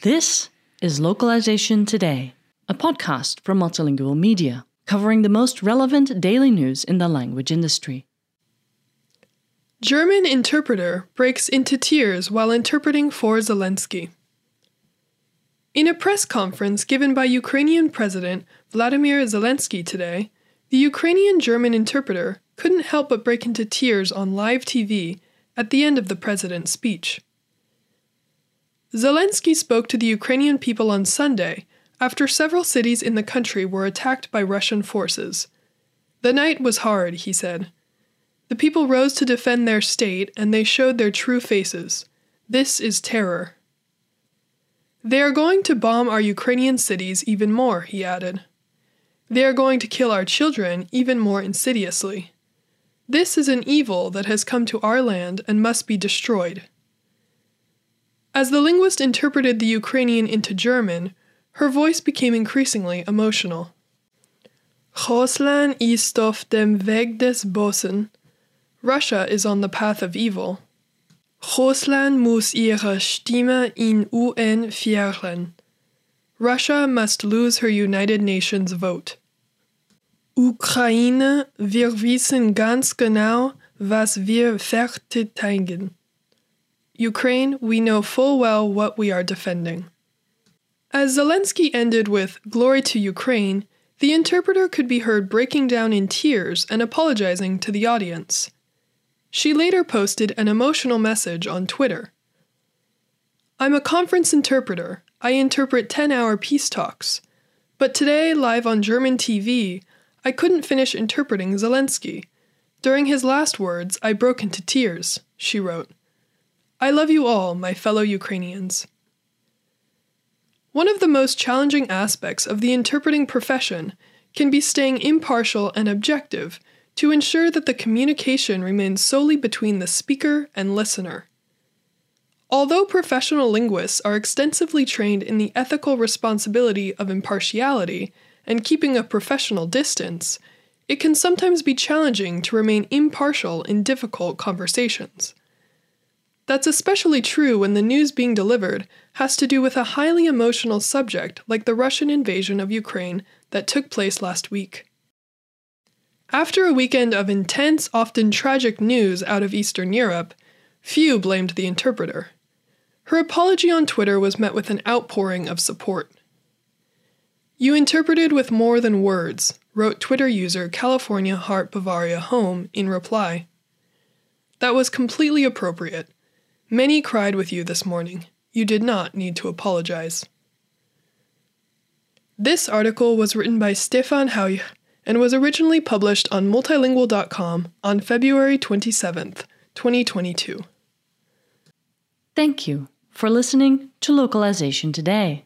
This is Localization Today, a podcast from Multilingual Media, covering the most relevant daily news in the language industry. German interpreter breaks into tears while interpreting for Zelensky. In a press conference given by Ukrainian President Volodymyr Zelensky today, the Ukrainian German interpreter couldn't help but break into tears on live TV at the end of the president's speech. Zelensky spoke to the Ukrainian people on Sunday after several cities in the country were attacked by Russian forces. The night was hard, he said. The people rose to defend their state and they showed their true faces. This is terror. They are going to bomb our Ukrainian cities even more, he added. They are going to kill our children even more insidiously. This is an evil that has come to our land and must be destroyed. As the linguist interpreted the Ukrainian into German, her voice became increasingly emotional. Russland ist auf dem Weg des Bösen. Russia is on the path of evil. Russland muss ihre Stimme in UN verlieren. Russia must lose her United Nations vote. Ukraine, wir wissen ganz genau, was wir verteidigen. Ukraine, we know full well what we are defending. As Zelensky ended with Glory to Ukraine, the interpreter could be heard breaking down in tears and apologizing to the audience. She later posted an emotional message on Twitter. I'm a conference interpreter. I interpret 10 hour peace talks. But today, live on German TV, I couldn't finish interpreting Zelensky. During his last words, I broke into tears, she wrote. I love you all, my fellow Ukrainians. One of the most challenging aspects of the interpreting profession can be staying impartial and objective to ensure that the communication remains solely between the speaker and listener. Although professional linguists are extensively trained in the ethical responsibility of impartiality and keeping a professional distance, it can sometimes be challenging to remain impartial in difficult conversations. That's especially true when the news being delivered has to do with a highly emotional subject like the Russian invasion of Ukraine that took place last week. After a weekend of intense, often tragic news out of Eastern Europe, few blamed the interpreter. Her apology on Twitter was met with an outpouring of support. You interpreted with more than words, wrote Twitter user California Heart Bavaria Home in reply. That was completely appropriate. Many cried with you this morning. You did not need to apologize. This article was written by Stefan Hauch and was originally published on multilingual.com on February 27th, 2022. Thank you for listening to Localization Today.